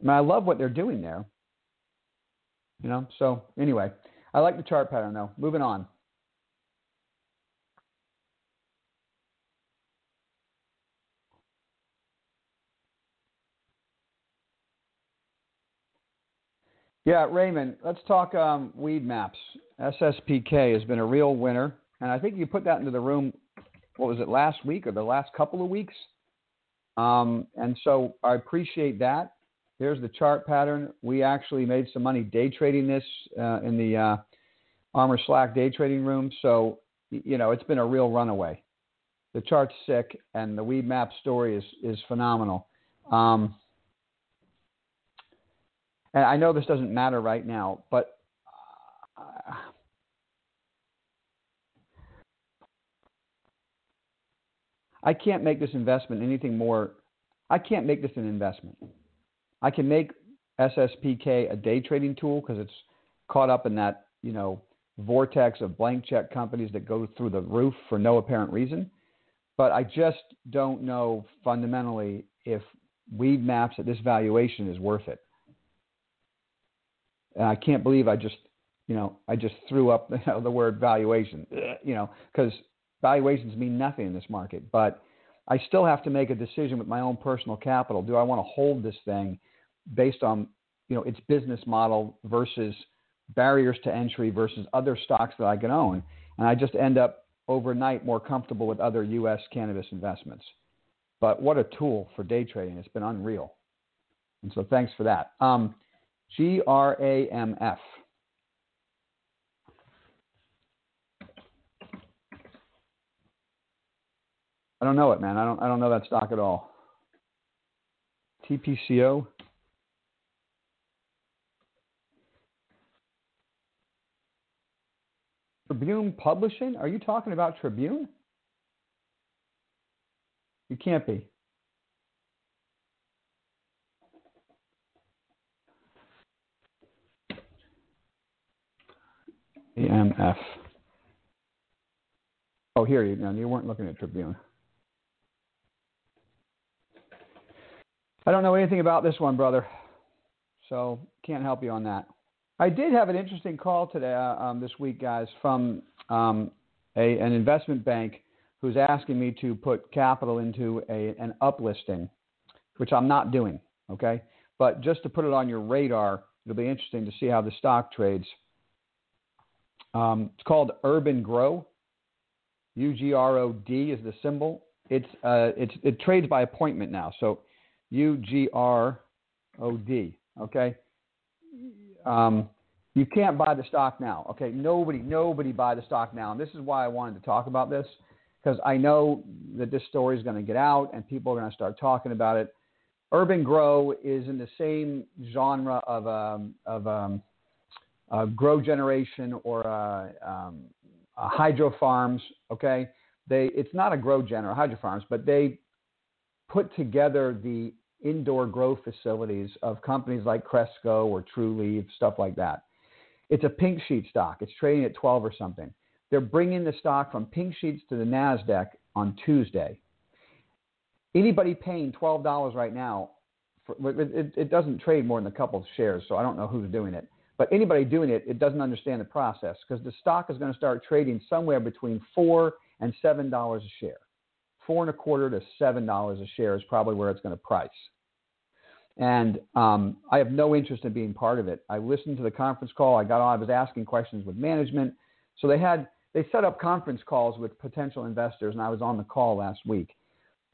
I mean, I love what they're doing there. You know, so anyway, I like the chart pattern though. Moving on. Yeah, Raymond, let's talk um, Weedmaps. SSPK has been a real winner, and I think you put that into the room. What was it last week or the last couple of weeks? Um, and so I appreciate that. Here's the chart pattern. We actually made some money day trading this uh, in the uh, ARMR Slack day trading room. So you know it's been a real runaway. The chart's sick, and the Weedmap story is is phenomenal. Um, and I know this doesn't matter right now, but uh, I can't make this investment anything more. I can't make this an investment. I can make SSPK a day trading tool because it's caught up in that you know vortex of blank check companies that go through the roof for no apparent reason. But I just don't know fundamentally if Weedmaps at this valuation is worth it. And I can't believe I just, you know, I just threw up [LAUGHS] the word valuation, you know, because valuations mean nothing in this market. But I still have to make a decision with my own personal capital. Do I want to hold this thing based on, you know, its business model versus barriers to entry versus other stocks that I can own? And I just end up overnight more comfortable with other U.S. cannabis investments. But what a tool for day trading. It's been unreal. And so thanks for that. Um, G R A M F. I don't know it, man. I don't. I don't know that stock at all. TPCO. Tribune Publishing? Are you talking about Tribune? You can't be. AMF. Oh, here you go. You weren't looking at Tribune. I don't know anything about this one, brother. So can't help you on that. I did have an interesting call today, uh, um, this week, guys, from um, a, an investment bank who's asking me to put capital into a, an uplisting, which I'm not doing. Okay, but just to put it on your radar, it'll be interesting to see how the stock trades. Um, it's called Urban Grow. U G R O D is the symbol. It's uh, it's it trades by appointment now. So U G R O D. Okay. Um, you can't buy the stock now. Okay. Nobody nobody buy the stock now. And this is why I wanted to talk about this because I know that this story is going to get out and people are going to start talking about it. Urban Grow is in the same genre of um, of um, uh, GrowGeneration or uh, um, uh, hydro farms. Okay, they it's not a grow gen or hydro farms, but they put together the indoor grow facilities of companies like Cresco or Trulieve, stuff like that. It's a pink sheet stock. It's trading at 12 or something. They're bringing the stock from pink sheets to the Nasdaq on Tuesday. Anybody paying $12 right now, for, it, it doesn't trade more than a couple of shares, so I don't know who's doing it. But anybody doing it, it doesn't understand the process because the stock is going to start trading somewhere between four and seven dollars a share. Four and a quarter to seven dollars a share is probably where it's going to price. And um, I have no interest in being part of it. I listened to the conference call. I got on. I was asking questions with management. So they had they set up conference calls with potential investors, and I was on the call last week.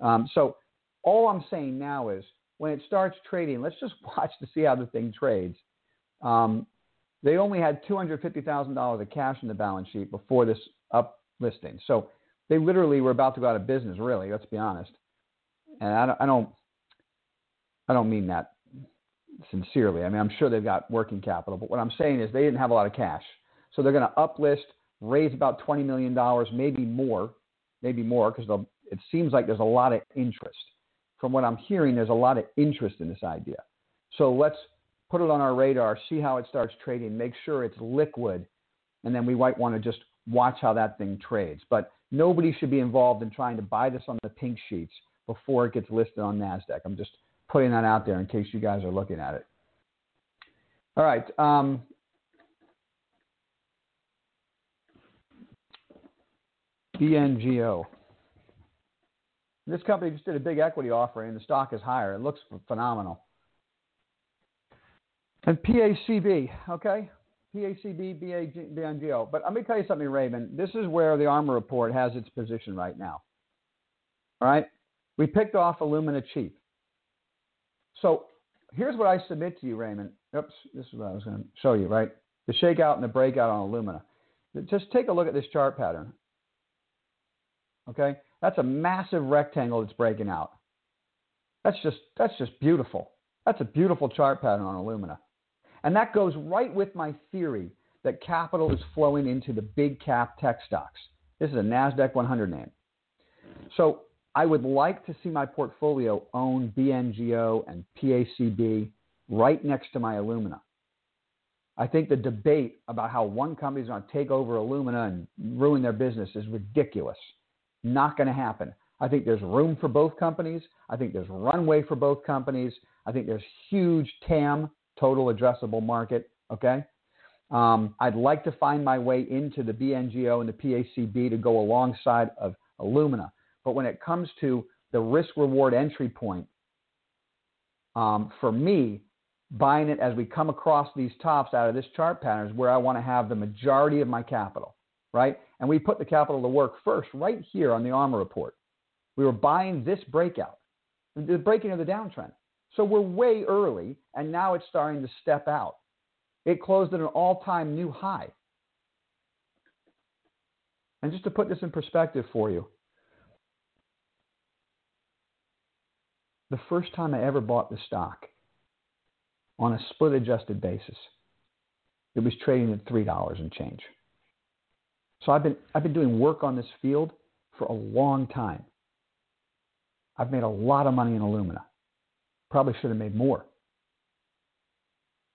Um, so all I'm saying now is when it starts trading, let's just [LAUGHS] watch to see how the thing trades. Um, they only had $250,000 of cash in the balance sheet before this uplisting. So they literally were about to go out of business, really, let's be honest. And I don't, I don't, I don't mean that sincerely. I mean, I'm sure they've got working capital, but what I'm saying is they didn't have a lot of cash. So they're going to uplist, raise about $20 million, maybe more, maybe more, because it seems like there's a lot of interest. From what I'm hearing, there's a lot of interest in this idea. So let's put it on our radar, see how it starts trading, make sure it's liquid, and then we might want to just watch how that thing trades. But nobody should be involved in trying to buy this on the pink sheets before it gets listed on NASDAQ. I'm just putting that out there in case you guys are looking at it. All right. Um, BNGO. This company just did a big equity offering, the stock is higher. It looks phenomenal. And PACB, okay? PACB, BNGO. But let me tell you something, Raven. This is where the ARMR report has its position right now. All right? We picked off Illumina cheap. So here's what I submit to you, Raymond. Oops, this is what I was going to show you, right? The shakeout and the breakout on Illumina. Just take a look at this chart pattern. Okay? That's a massive rectangle that's breaking out. That's just that's just beautiful. That's a beautiful chart pattern on Illumina, And that goes right with my theory that capital is flowing into the big cap tech stocks. This is a NASDAQ 100 name. So I would like to see my portfolio own BNGO and PACB right next to my Illumina. I think the debate about how one company is going to take over Illumina and ruin their business is ridiculous. Not going to happen. I think there's room for both companies. I think there's runway for both companies. I think there's huge TAM total addressable market. Okay. Um, I'd like to find my way into the BNGO and the PACB to go alongside of Illumina. But when it comes to the risk reward entry point, um, for me, buying it as we come across these tops out of this chart pattern is where I want to have the majority of my capital, right? And we put the capital to work first right here on the ARMR report. We were buying this breakout, the breaking of the downtrend. So we're way early, and now it's starting to step out. It closed at an all time new high. And just to put this in perspective for you, the first time I ever bought the stock on a split adjusted basis, it was trading at $3 and change. So I've been, I've been doing work on this field for a long time. I've made a lot of money in Illumina. Probably should have made more.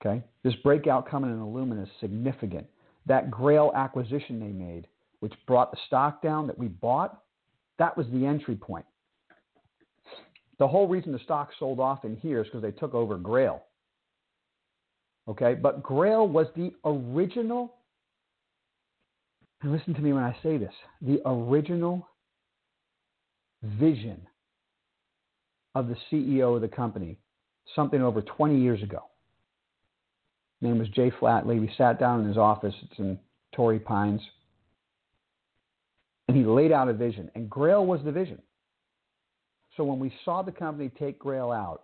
Okay? This breakout coming in Illumina is significant. That Grail acquisition they made, which brought the stock down that we bought, that was the entry point. The whole reason the stock sold off in here is because they took over Grail. Okay? But Grail was the original, and listen to me when I say this, the original vision of the CEO of the company something over 20 years ago. His name was Jay Flatley. We sat down in his office. It's in Torrey Pines. And he laid out a vision, and Grail was the vision. So when we saw the company take Grail out,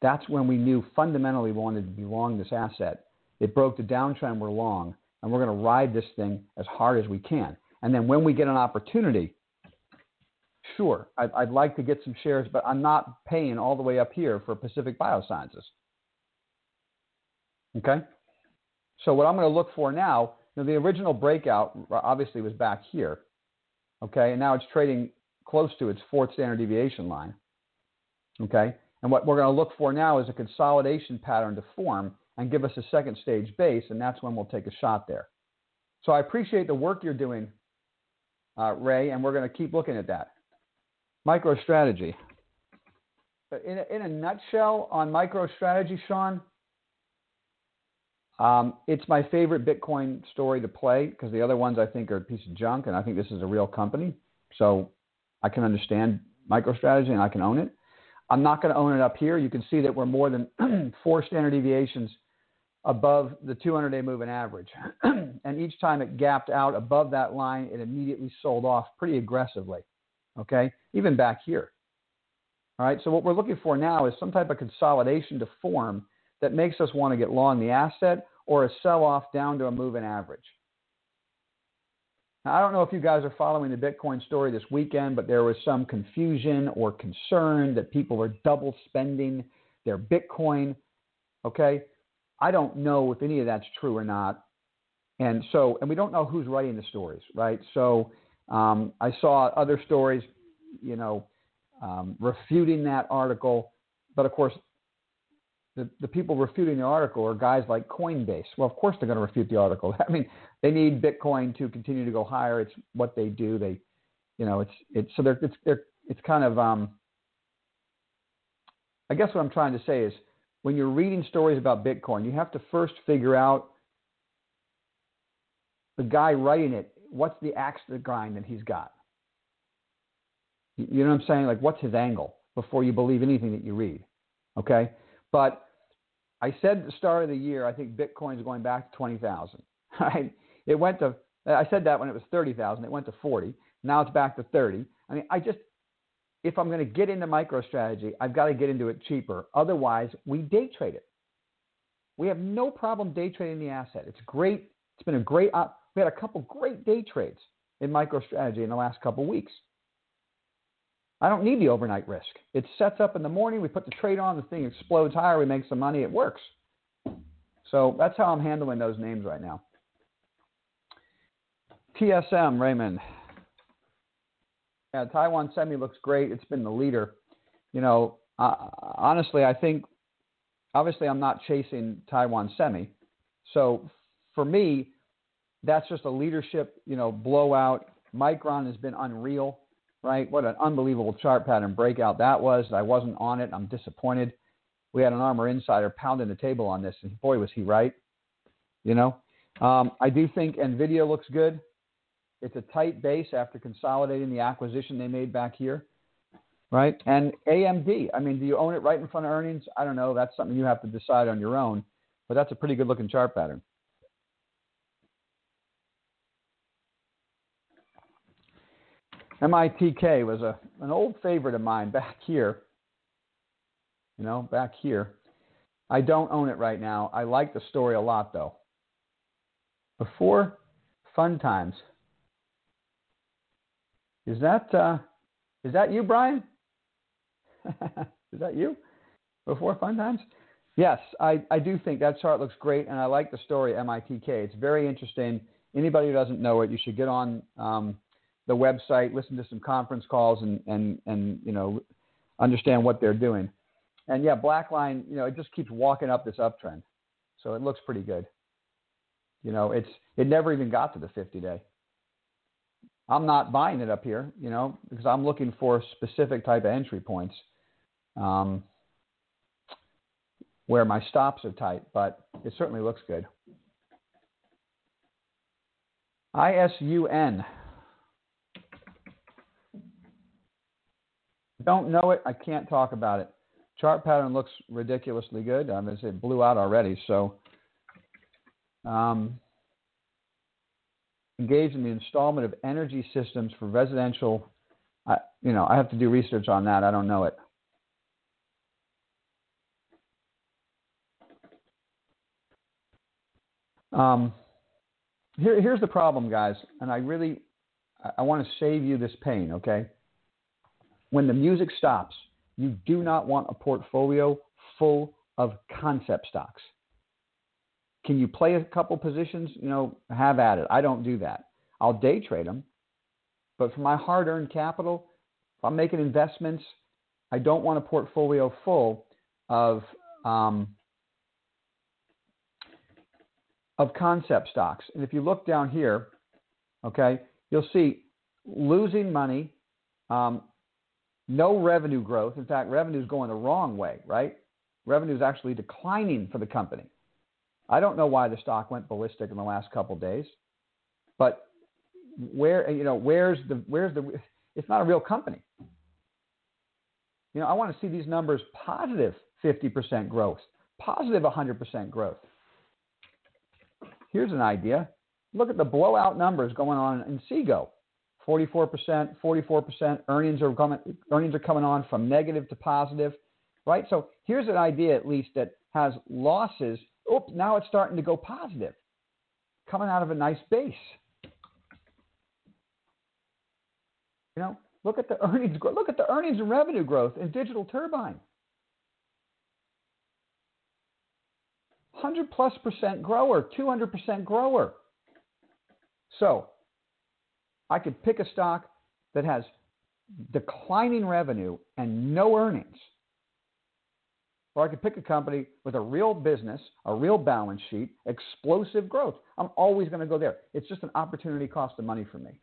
that's when we knew fundamentally we wanted to be long this asset. It broke the downtrend we're long, and we're going to ride this thing as hard as we can. And then when we get an opportunity, sure, I'd, I'd like to get some shares, but I'm not paying all the way up here for Pacific Biosciences. Okay? So what I'm going to look for now, you know, the original breakout obviously was back here. Okay, and now it's trading close to its fourth standard deviation line. Okay, and what we're going to look for now is a consolidation pattern to form and give us a second stage base, and that's when we'll take a shot there. So I appreciate the work you're doing, uh, Ray, and we're going to keep looking at that. MicroStrategy. In a, in a nutshell, on MicroStrategy, Sean, um, it's my favorite Bitcoin story to play because the other ones I think are a piece of junk, and I think this is a real company. So I can understand MicroStrategy and I can own it. I'm not going to own it up here. You can see that we're more than [CLEARS THROAT] four standard deviations above the 200 day moving average. [CLEARS THROAT] and each time it gapped out above that line, it immediately sold off pretty aggressively. Okay, even back here. All right, so what we're looking for now is some type of consolidation to form that makes us want to get long the asset or a sell off down to a moving average. Now, I don't know if you guys are following the Bitcoin story this weekend, but there was some confusion or concern that people are double spending their Bitcoin. Okay, I don't know if any of that's true or not. And so, and we don't know who's writing the stories, right? So, um, I saw other stories, you know, um, refuting that article. But of course, the, the people refuting the article are guys like Coinbase. Well, of course they're going to refute the article. [LAUGHS] I mean, they need Bitcoin to continue to go higher. It's what they do. They, you know, it's it's so they're it's they're it's kind of um. I guess what I'm trying to say is when you're reading stories about Bitcoin, you have to first figure out the guy writing it what's the axe to grind that he's got? You know what I'm saying? Like, what's his angle before you believe anything that you read? Okay? But I said at the start of the year, I think Bitcoin's going back to 20,000. [LAUGHS] Right? It went to, I said that when it was 30,000. It went to 40. Now it's back to 30. I mean, I just, if I'm going to get into MicroStrategy, I've got to get into it cheaper. Otherwise, we day trade it. We have no problem day trading the asset. It's great. It's been a great, op- we had a couple great day trades in MicroStrategy in the last couple weeks. I don't need the overnight risk. It sets up in the morning, we put the trade on, the thing explodes higher, we make some money, it works. So that's how I'm handling those names right now. TSM, Raymond. Yeah, Taiwan Semi looks great. It's been the leader. You know, uh, honestly, I think, obviously, I'm not chasing Taiwan Semi. So for me, that's just a leadership, you know, blowout. Micron has been unreal, right? What an unbelievable chart pattern breakout that was. I wasn't on it. I'm disappointed. We had an ARMR insider pounding the table on this, and boy, was he right. You know, um, I do think Nvidia looks good. It's a tight base after consolidating the acquisition they made back here, right? And AMD. I mean, do you own it right in front of earnings? I don't know. That's something you have to decide on your own. But that's a pretty good looking chart pattern. MITK was a, an old favorite of mine back here. You know, back here. I don't own it right now. I like the story a lot, though. Before fun times. Is that uh, is that you, Brian? [LAUGHS] is that you? Before fun times? Yes, I, I do think that chart looks great, and I like the story MITK. It's very interesting. Anybody who doesn't know it, you should get on um, the website, listen to some conference calls, and and and you know understand what they're doing. And yeah, Blackline, you know, it just keeps walking up this uptrend, so it looks pretty good. You know, it's it never even got to the 50 day. I'm not buying it up here, you know, because I'm looking for specific type of entry points um, where my stops are tight, but it certainly looks good. ISUN. Don't know it, I can't talk about it. Chart pattern looks ridiculously good. I mean, it blew out already. So, um, engaged in the installment of energy systems for residential. I, you know, I have to do research on that. I don't know it. Um, here, here's the problem, guys, and I really, I, I want to save you this pain. Okay, when the music stops, you do not want a portfolio full of concept stocks. Can you play a couple positions? You know, have at it. I don't do that. I'll day trade them, but for my hard-earned capital, if I'm making investments, I don't want a portfolio full of um, of concept stocks. And if you look down here, okay, you'll see losing money, um, no revenue growth. In fact, revenue is going the wrong way, right? Revenue is actually declining for the company. I don't know why the stock went ballistic in the last couple days, but where you know where's the where's the it's not a real company. You know, I want to see these numbers positive 50% growth, positive 100% growth. Here's an idea. Look at the blowout numbers going on in Sego. 44%, 44% earnings are coming earnings are coming on from negative to positive, right? So here's an idea at least that has losses. Oops, now it's starting to go positive, coming out of a nice base. You know, look at the earnings growth. Look at the earnings and revenue growth in Digital Turbine. 100 plus percent grower, 200 percent grower. So I could pick a stock that has declining revenue and no earnings. Or I could pick a company with a real business, a real balance sheet, explosive growth. I'm always going to go there. It's just an opportunity cost of money for me.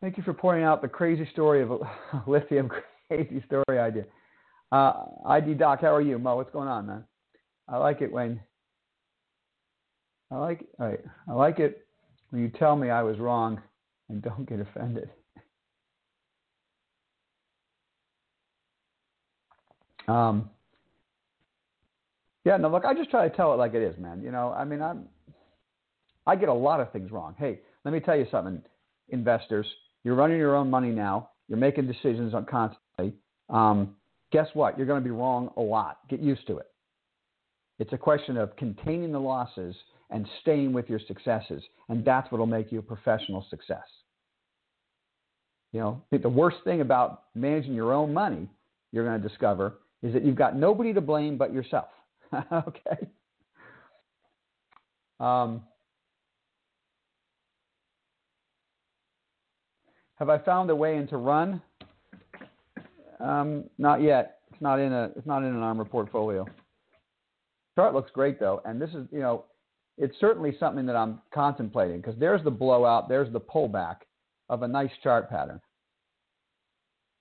Thank you for pointing out the crazy story of a [LAUGHS] lithium crazy story idea. Uh, ID Doc, how are you? Mo, what's going on, man? I like it when I like I, I like it when you tell me I was wrong and don't get offended. Um, yeah, no, look, I just try to tell it like it is, man. You know, I mean, I'm, I get a lot of things wrong. Hey, let me tell you something, investors. You're running your own money now. You're making decisions on constantly. Um, guess what? You're going to be wrong a lot. Get used to it. It's a question of containing the losses and staying with your successes. And that's what will make you a professional success. You know, the worst thing about managing your own money, you're going to discover, is that you've got nobody to blame but yourself. [LAUGHS] okay? Um, have I found a way into run? Um, not yet. It's not in a. It's not in an ARMR portfolio. Chart looks great though, and this is you know it's certainly something that I'm contemplating because there's the blowout, there's the pullback of a nice chart pattern.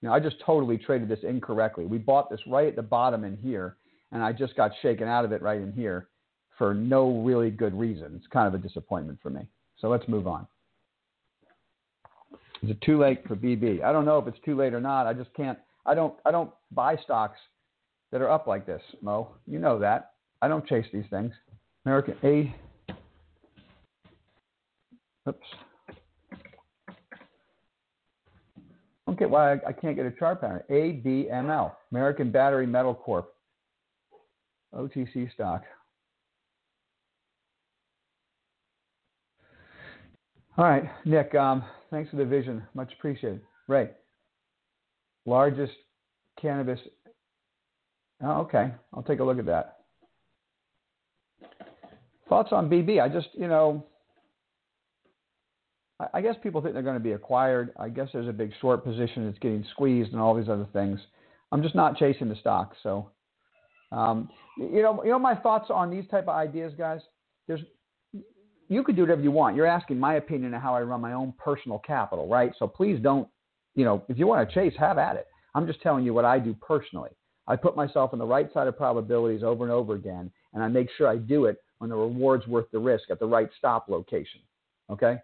Know, I just totally traded this incorrectly. We bought this right at the bottom in here, and I just got shaken out of it right in here for no really good reason. It's kind of a disappointment for me. So let's move on. Is it too late for BB? I don't know if it's too late or not. I just can't. I don't. I don't buy stocks that are up like this, Mo. You know that. I don't chase these things. American A. Oops. I don't get why I, I can't get a chart pattern. ABML, American Battery Metal Corp. OTC stock. All right, Nick, um, thanks for the vision. Much appreciated. Ray, largest cannabis. Oh, okay, I'll take a look at that. Thoughts on BB? I just, you know, I, guess people think they're going to be acquired. I guess there's a big short position that's getting squeezed and all these other things. I'm just not chasing the stock. So, um, you know, you know my thoughts on these type of ideas, guys. There's, you could do whatever you want. You're asking my opinion on how I run my own personal capital, right? So please don't, you know, if you want to chase, have at it. I'm just telling you what I do personally. I put myself on the right side of probabilities over and over again, and I make sure I do it when the reward's worth the risk at the right stop location. Okay?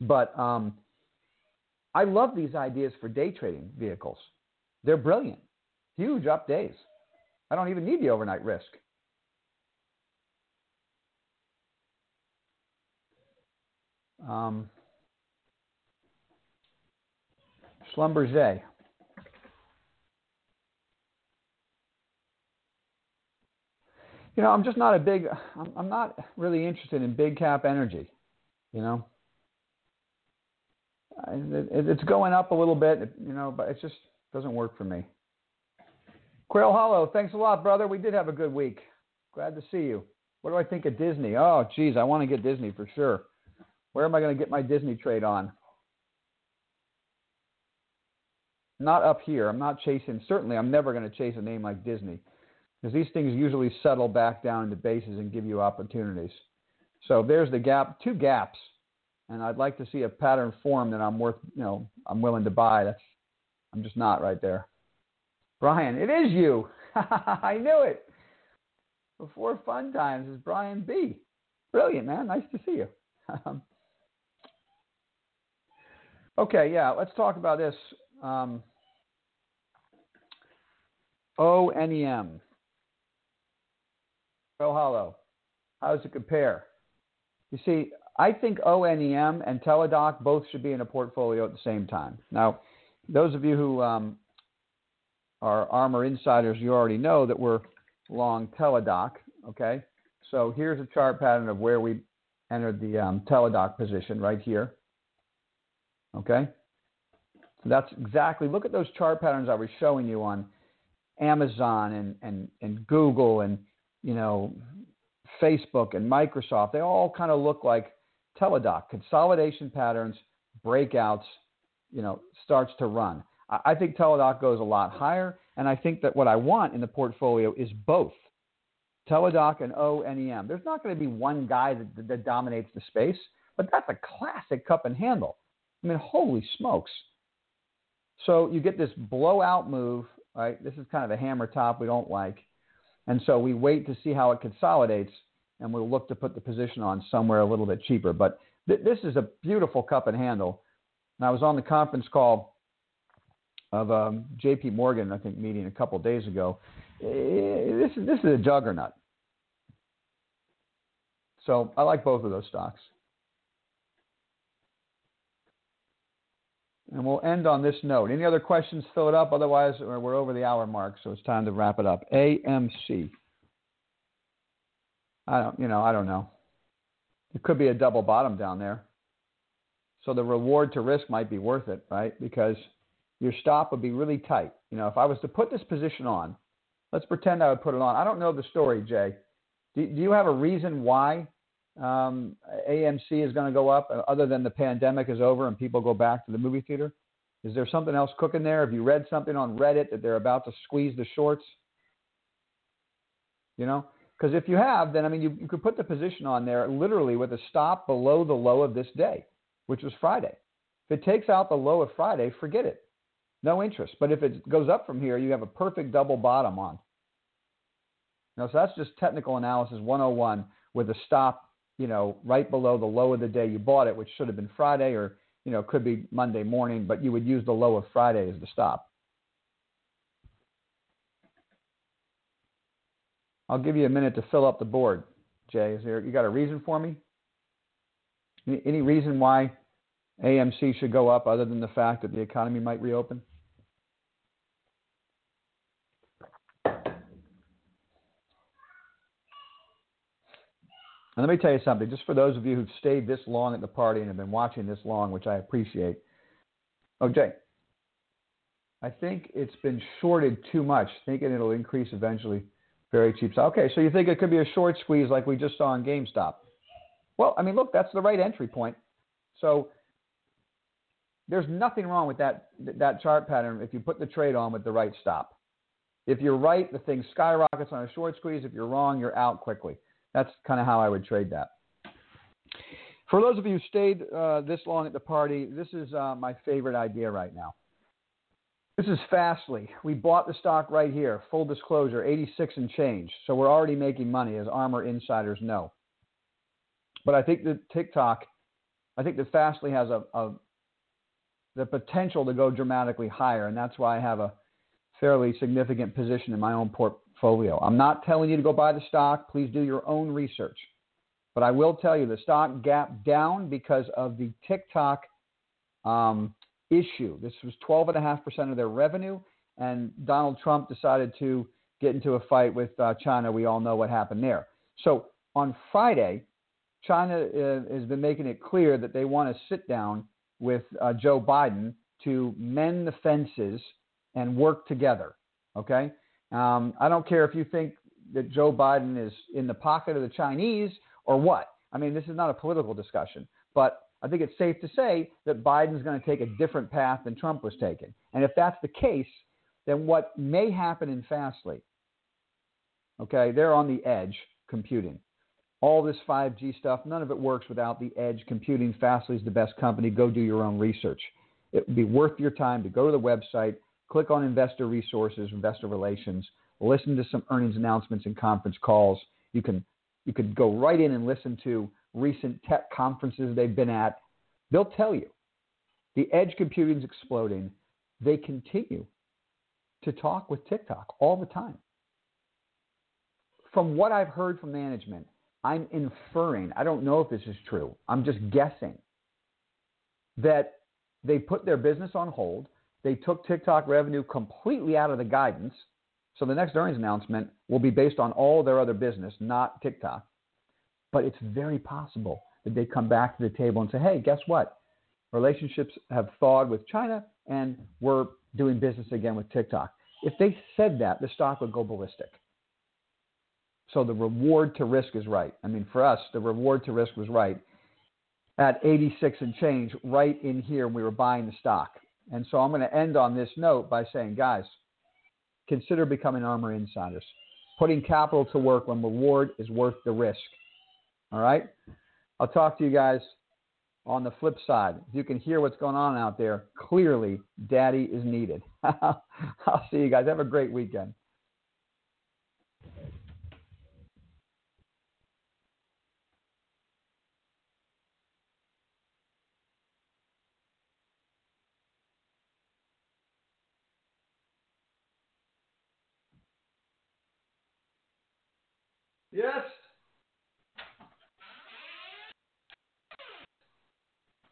But um, I love these ideas for day trading vehicles. they're brilliant. Huge up days. I don't even need the overnight risk. Um, Schlumberger. You know, I'm just not a big. I'm, I'm not really interested in big cap energy. You know, it's going up a little bit. You know, but it just doesn't work for me. Quail Hollow, thanks a lot, brother. We did have a good week. Glad to see you. What do I think of Disney? Oh, geez, I want to get Disney for sure. Where am I going to get my Disney trade on? Not up here. I'm not chasing, certainly, I'm never going to chase a name like Disney because these things usually settle back down into bases and give you opportunities. So there's the gap, two gaps, and I'd like to see a pattern form that I'm worth, you know, I'm willing to buy. That's, I'm just not right there. Brian, it is you. [LAUGHS] I knew it. Before fun times is Brian B. Brilliant, man. Nice to see you. [LAUGHS] okay, yeah, let's talk about this. Um, ONEM. Oh, hollow. How does it compare? You see, I think ONEM and Teladoc both should be in a portfolio at the same time. Now, those of you who um, are ARMR insiders, you already know that we're long Teladoc. Okay, so here's a chart pattern of where we entered the um, Teladoc position right here. Okay, so that's exactly. Look at those chart patterns I was showing you on Amazon and and and Google and you know Facebook and Microsoft. They all kind of look like Teladoc consolidation patterns, breakouts. You know, starts to run. I think Teladoc goes a lot higher, and I think that what I want in the portfolio is both Teladoc and ONEM. There's not going to be one guy that, that dominates the space, but that's a classic cup and handle. I mean, holy smokes. So you get this blowout move, right? This is kind of a hammer top we don't like. And so we wait to see how it consolidates, and we'll look to put the position on somewhere a little bit cheaper. But th- this is a beautiful cup and handle. And I was on the conference call of um, J.P. Morgan, I think, meeting a couple days ago. This is this is a juggernaut. So I like both of those stocks. And we'll end on this note. Any other questions? Fill it up. Otherwise, we're over the hour mark, so it's time to wrap it up. AMC. I don't, you know, I don't know. It could be a double bottom down there. So the reward to risk might be worth it, right? Because your stop would be really tight. You know, if I was to put this position on, let's pretend I would put it on. I don't know the story, Jay. Do, do you have a reason why um, AMC is going to go up uh, other than the pandemic is over and people go back to the movie theater? Is there something else cooking there? Have you read something on Reddit that they're about to squeeze the shorts? You know, because if you have, then I mean, you, you could put the position on there literally with a stop below the low of this day, which was Friday. If it takes out the low of Friday, forget it. No interest. But if it goes up from here, you have a perfect double bottom on. Now, so that's just technical analysis 101 with a stop, you know, right below the low of the day you bought it, which should have been Friday or, you know, could be Monday morning, but you would use the low of Friday as the stop. I'll give you a minute to fill up the board, Jay. Is there you got a reason for me? Any, reason why AMC should go up other than the fact that the economy might reopen? And let me tell you something, just for those of you who've stayed this long at the party and have been watching this long, which I appreciate. Oh, Jay, I think it's been shorted too much, thinking it'll increase eventually. Very cheap. Okay, so you think it could be a short squeeze like we just saw on GameStop? Well, I mean, look, that's the right entry point. So there's nothing wrong with that that chart pattern if you put the trade on with the right stop. If you're right, the thing skyrockets on a short squeeze. If you're wrong, you're out quickly. That's kind of how I would trade that. For those of you who stayed uh, this long at the party, this is uh, my favorite idea right now. This is Fastly. We bought the stock right here. Full disclosure, 86 and change. So we're already making money, as ARMR insiders know. But I think that TikTok, I think that Fastly has a, a the potential to go dramatically higher, and that's why I have a fairly significant position in my own portfolio. I'm not telling you to go buy the stock. Please do your own research. But I will tell you the stock gapped down because of the TikTok um, issue. This was 12.5% of their revenue, and Donald Trump decided to get into a fight with uh, China. We all know what happened there. So on Friday, China uh, has been making it clear that they want to sit down with uh, Joe Biden to mend the fences and work together. Okay? Um, I don't care if you think that Joe Biden is in the pocket of the Chinese or what. I mean, this is not a political discussion, but I think it's safe to say that Biden's going to take a different path than Trump was taking. And if that's the case, then what may happen in Fastly, okay, they're on the edge computing. All this 5G stuff, none of it works without the edge computing. Fastly is the best company. Go do your own research. It would be worth your time to go to the website, click on investor resources, investor relations, listen to some earnings announcements and conference calls. You can you could go right in and listen to recent tech conferences they've been at. They'll tell you the edge computing is exploding. They continue to talk with TikTok all the time. From what I've heard from management, I'm inferring, I don't know if this is true, I'm just guessing that they put their business on hold. They took TikTok revenue completely out of the guidance so the next earnings announcement will be based on all their other business, not TikTok. But it's very possible that they come back to the table and say, hey, guess what? Relationships have thawed with China and we're doing business again with TikTok. If they said that, the stock would go ballistic. So the reward to risk is right. I mean, for us, the reward to risk was right at 86 and change right in here when we were buying the stock. And so I'm going to end on this note by saying, guys, consider becoming ARMR insiders. Putting capital to work when reward is worth the risk. All right? I'll talk to you guys on the flip side. If you can hear what's going on out there, clearly daddy is needed. [LAUGHS] I'll see you guys. Have a great weekend.